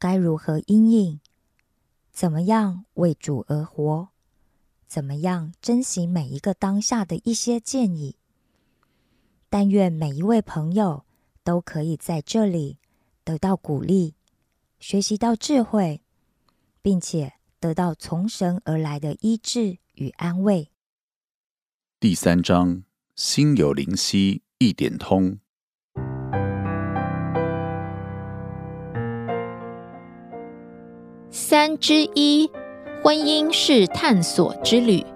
该如何应应，怎么样为主而活，怎么样珍惜每一个当下的一些建议。但愿每一位朋友都可以在这里得到鼓励，学习到智慧，并且得到从神而来的医治。与安慰。第三章，心有灵犀一点通。三之一，婚姻是探索之旅。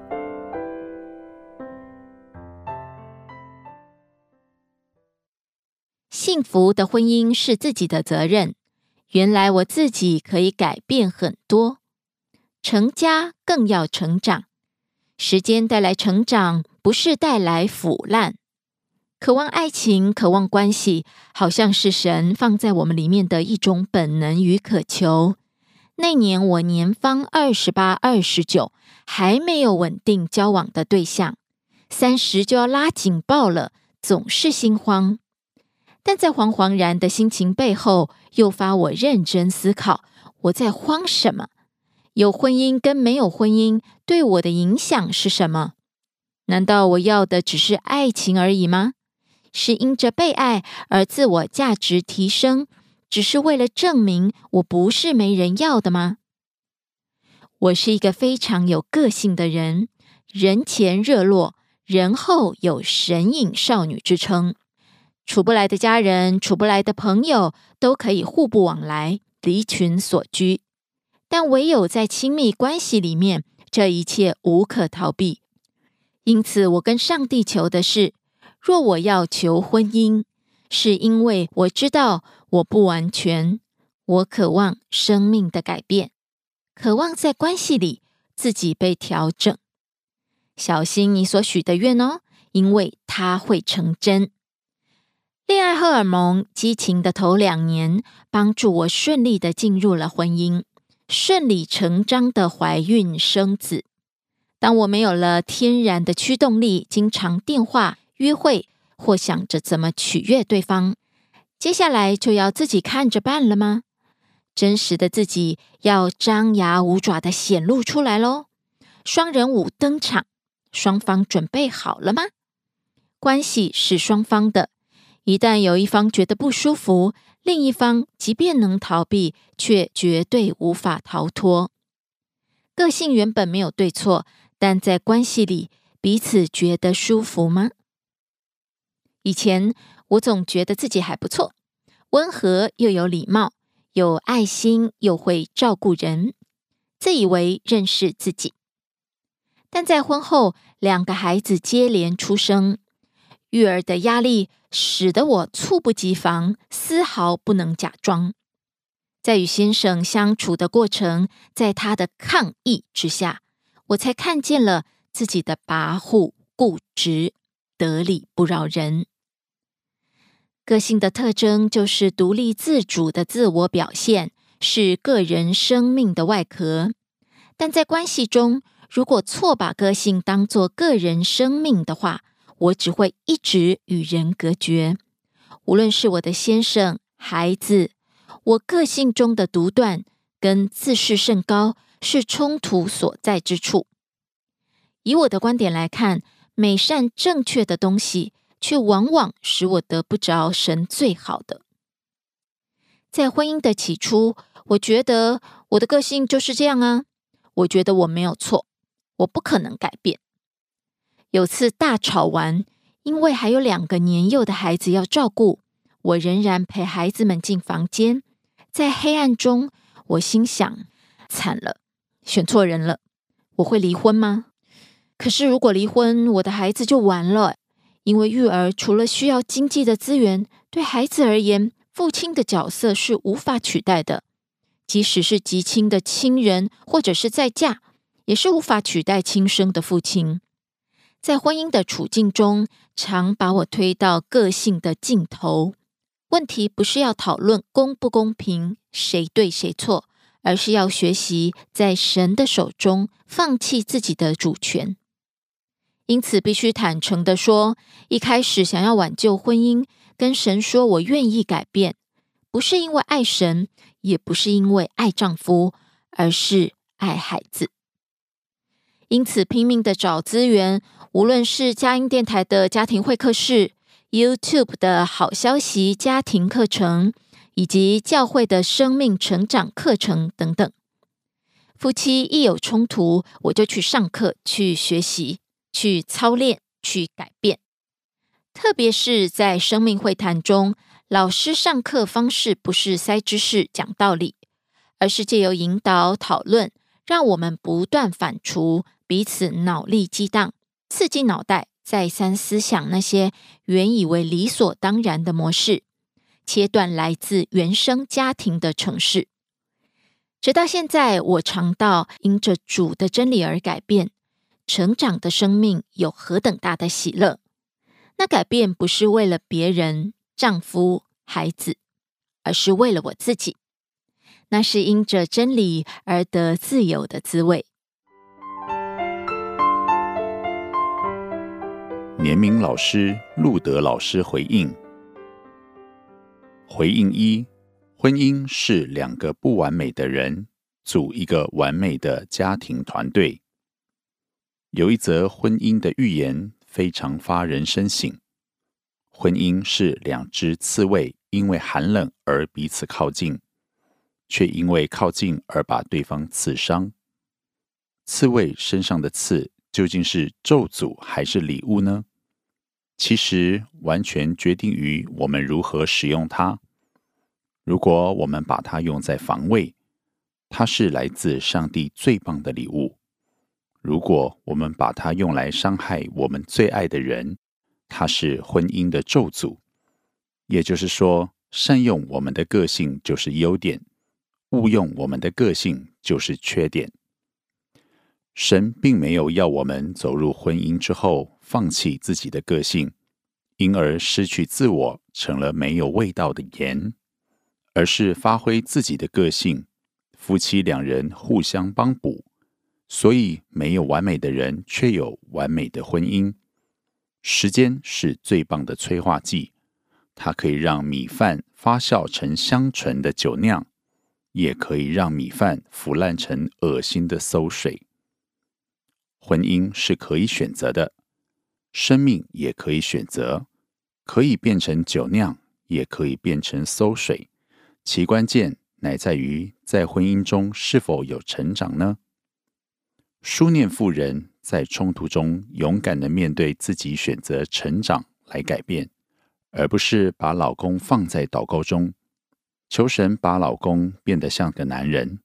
幸福的婚姻是自己的责任。原来我自己可以改变很多，成家更要成长。时间带来成长，不是带来腐烂。渴望爱情，渴望关系，好像是神放在我们里面的一种本能与渴求。那年我年方二十八、二十九，还没有稳定交往的对象，三十就要拉警报了，总是心慌。但在惶惶然的心情背后，诱发我认真思考：我在慌什么？有婚姻跟没有婚姻对我的影响是什么？难道我要的只是爱情而已吗？是因着被爱而自我价值提升，只是为了证明我不是没人要的吗？我是一个非常有个性的人，人前热络，人后有神隐少女之称。处不来的家人，处不来的朋友，都可以互不往来，离群所居。但唯有在亲密关系里面，这一切无可逃避。因此，我跟上帝求的是：若我要求婚姻，是因为我知道我不完全，我渴望生命的改变，渴望在关系里自己被调整。小心你所许的愿哦，因为它会成真。恋爱荷尔蒙激情的头两年，帮助我顺利的进入了婚姻。顺理成章的怀孕生子。当我没有了天然的驱动力，经常电话约会或想着怎么取悦对方，接下来就要自己看着办了吗？真实的自己要张牙舞爪的显露出来喽！双人舞登场，双方准备好了吗？关系是双方的，一旦有一方觉得不舒服。另一方即便能逃避，却绝对无法逃脱。个性原本没有对错，但在关系里彼此觉得舒服吗？以前我总觉得自己还不错，温和又有礼貌，有爱心又会照顾人，自以为认识自己。但在婚后，两个孩子接连出生。育儿的压力使得我猝不及防，丝毫不能假装。在与先生相处的过程，在他的抗议之下，我才看见了自己的跋扈、固执、得理不饶人。个性的特征就是独立自主的自我表现，是个人生命的外壳，但在关系中，如果错把个性当作个人生命的话，我只会一直与人隔绝。无论是我的先生、孩子，我个性中的独断跟自视甚高是冲突所在之处。以我的观点来看，美善正确的东西，却往往使我得不着神最好的。在婚姻的起初。我觉得我的个性就是这样啊！我觉得我没有错，我不可能改变。有次大吵完，因为还有两个年幼的孩子要照顾，我仍然陪孩子们进房间。在黑暗中，我心想：惨了，选错人了。我会离婚吗？可是如果离婚，我的孩子就完了，因为育儿除了需要经济的资源，对孩子而言，父亲的角色是无法取代的。即使是极亲的亲人，或者是再嫁，也是无法取代亲生的父亲。在婚姻的处境中，常把我推到个性的尽头。问题不是要讨论公不公平，谁对谁错，而是要学习在神的手中放弃自己的主权。因此，必须坦诚的说，一开始想要挽救婚姻，跟神说我愿意改变，不是因为爱神。也不是因为爱丈夫，而是爱孩子，因此拼命的找资源，无论是佳音电台的家庭会客室、YouTube 的好消息家庭课程，以及教会的生命成长课程等等。夫妻一有冲突，我就去上课、去学习、去操练、去改变，特别是在生命会谈中。老师上课方式不是塞知识、讲道理，而是借由引导讨论，让我们不断反刍彼此脑力激荡，刺激脑袋，再三思想那些原以为理所当然的模式，切断来自原生家庭的城市。直到现在，我尝到因着主的真理而改变、成长的生命有何等大的喜乐。那改变不是为了别人。丈夫、孩子，而是为了我自己。那是因着真理而得自由的滋味。年明老师、路德老师回应：回应一，婚姻是两个不完美的人组一个完美的家庭团队。有一则婚姻的寓言，非常发人深省。婚姻是两只刺猬，因为寒冷而彼此靠近，却因为靠近而把对方刺伤。刺猬身上的刺究竟是咒诅还是礼物呢？其实完全决定于我们如何使用它。如果我们把它用在防卫，它是来自上帝最棒的礼物；如果我们把它用来伤害我们最爱的人，它是婚姻的咒诅，也就是说，善用我们的个性就是优点，误用我们的个性就是缺点。神并没有要我们走入婚姻之后放弃自己的个性，因而失去自我，成了没有味道的盐，而是发挥自己的个性，夫妻两人互相帮补，所以没有完美的人，却有完美的婚姻。时间是最棒的催化剂，它可以让米饭发酵成香醇的酒酿，也可以让米饭腐烂成恶心的馊水。婚姻是可以选择的，生命也可以选择，可以变成酒酿，也可以变成馊水。其关键乃在于在婚姻中是否有成长呢？书念妇人。在冲突中，勇敢的面对自己，选择成长来改变，而不是把老公放在祷告中，求神把老公变得像个男人，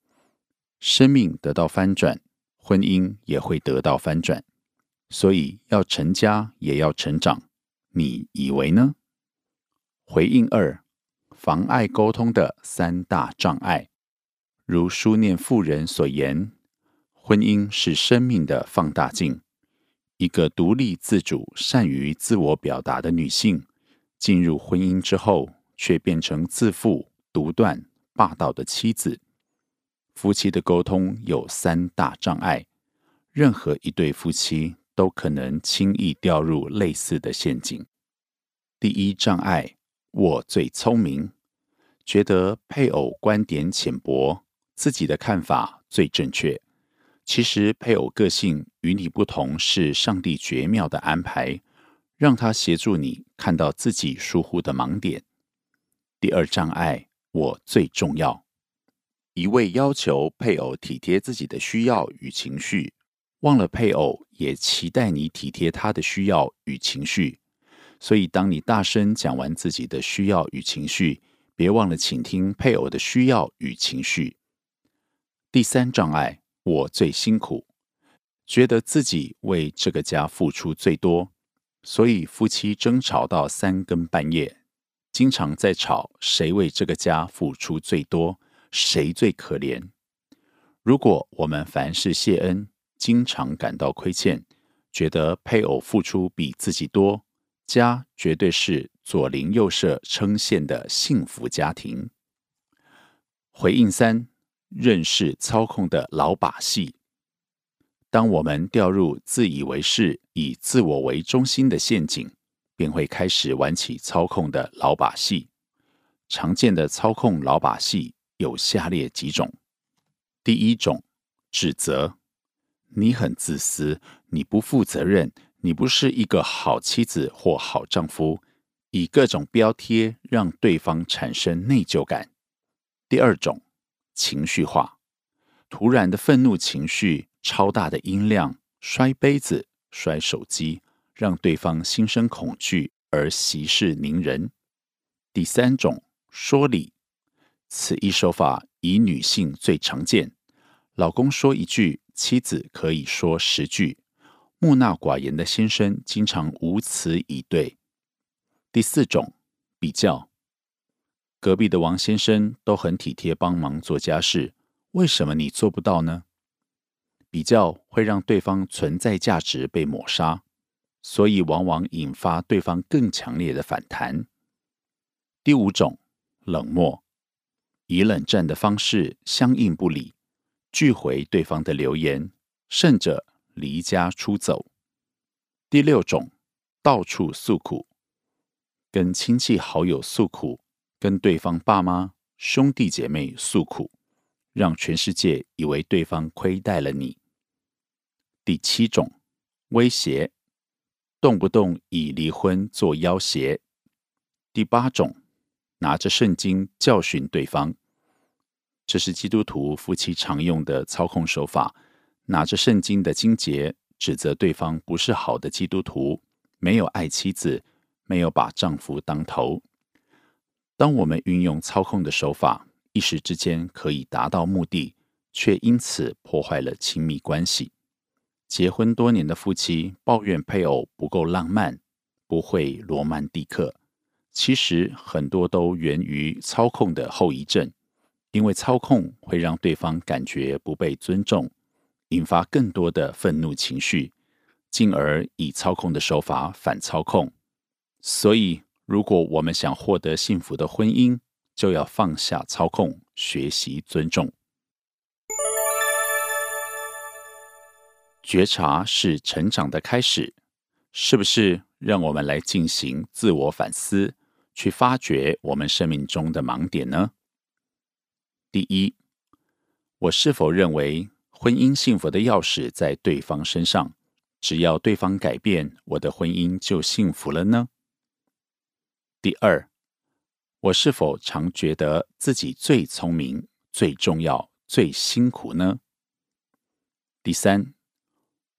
生命得到翻转，婚姻也会得到翻转。所以要成家也要成长，你以为呢？回应二：妨碍沟通的三大障碍，如书念妇人所言。婚姻是生命的放大镜。一个独立自主、善于自我表达的女性，进入婚姻之后，却变成自负、独断、霸道的妻子，夫妻的沟通有三大障碍，任何一对夫妻都可能轻易掉入类似的陷阱。第一障碍，我最聪明，觉得配偶观点浅薄，自己的看法最正确。其实配偶个性与你不同，是上帝绝妙的安排，让他协助你看到自己疏忽的盲点。第二障碍，我最重要。一味要求配偶体贴自己的需要与情绪，忘了配偶也期待你体贴他的需要与情绪。所以，当你大声讲完自己的需要与情绪，别忘了倾听配偶的需要与情绪。第三障碍，我最辛苦，觉得自己为这个家付出最多，所以夫妻争吵到三更半夜，经常在吵谁为这个家付出最多。谁最可怜？如果我们凡事谢恩，经常感到亏欠，觉得配偶付出比自己多，家绝对是左邻右舍称羡的幸福家庭。回应三：认识操控的老把戏。当我们掉入自以为是、以自我为中心的陷阱，便会开始玩起操控的老把戏。常见的操控老把戏。有下列几种：第一种，指责你很自私，你不负责任，你不是一个好妻子或好丈夫，以各种标贴让对方产生内疚感。第二种，情绪化，突然的愤怒情绪，超大的音量，摔杯子、摔手机，让对方心生恐惧而息事宁人。第三种，说理。此一手法以女性最常见，老公说一句，妻子可以说十句。木讷寡言的先生经常无词以对。第四种比较，隔壁的王先生都很体贴帮忙做家事，为什么你做不到呢？比较会让对方存在价值被抹杀，所以往往引发对方更强烈的反弹。第五种冷漠。以冷战的方式相应不理，拒回对方的留言，甚者离家出走。第六种，到处诉苦，跟亲戚好友诉苦，跟对方爸妈、兄弟姐妹诉苦，让全世界以为对方亏待了你。第七种，威胁，动不动以离婚做要挟。第八种。拿着圣经教训对方，这是基督徒夫妻常用的操控手法。拿着圣经的经节指责对方不是好的基督徒，没有爱妻子，没有把丈夫当头。当我们运用操控的手法，一时之间可以达到目的，却因此破坏了亲密关系。结婚多年的夫妻抱怨配偶不够浪漫，不会罗曼蒂克。其实很多都源于操控的后遗症，因为操控会让对方感觉不被尊重，引发更多的愤怒情绪，进而以操控的手法反操控。所以，如果我们想获得幸福的婚姻，就要放下操控，学习尊重。觉察是成长的开始，是不是？让我们来进行自我反思。去发掘我们生命中的盲点呢？第一，我是否认为婚姻幸福的钥匙在对方身上？只要对方改变，我的婚姻就幸福了呢？第二，我是否常觉得自己最聪明、最重要、最辛苦呢？第三，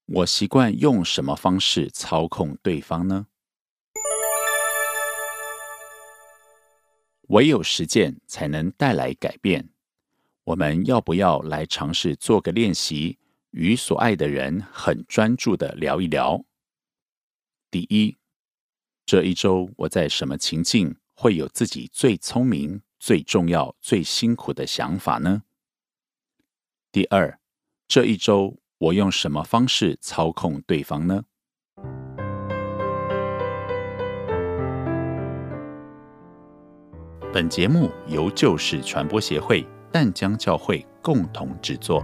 我习惯用什么方式操控对方呢？唯有实践才能带来改变。我们要不要来尝试做个练习，与所爱的人很专注的聊一聊？第一，这一周我在什么情境会有自己最聪明、最重要、最辛苦的想法呢？第二，这一周我用什么方式操控对方呢？本节目由旧事传播协会淡江教会共同制作。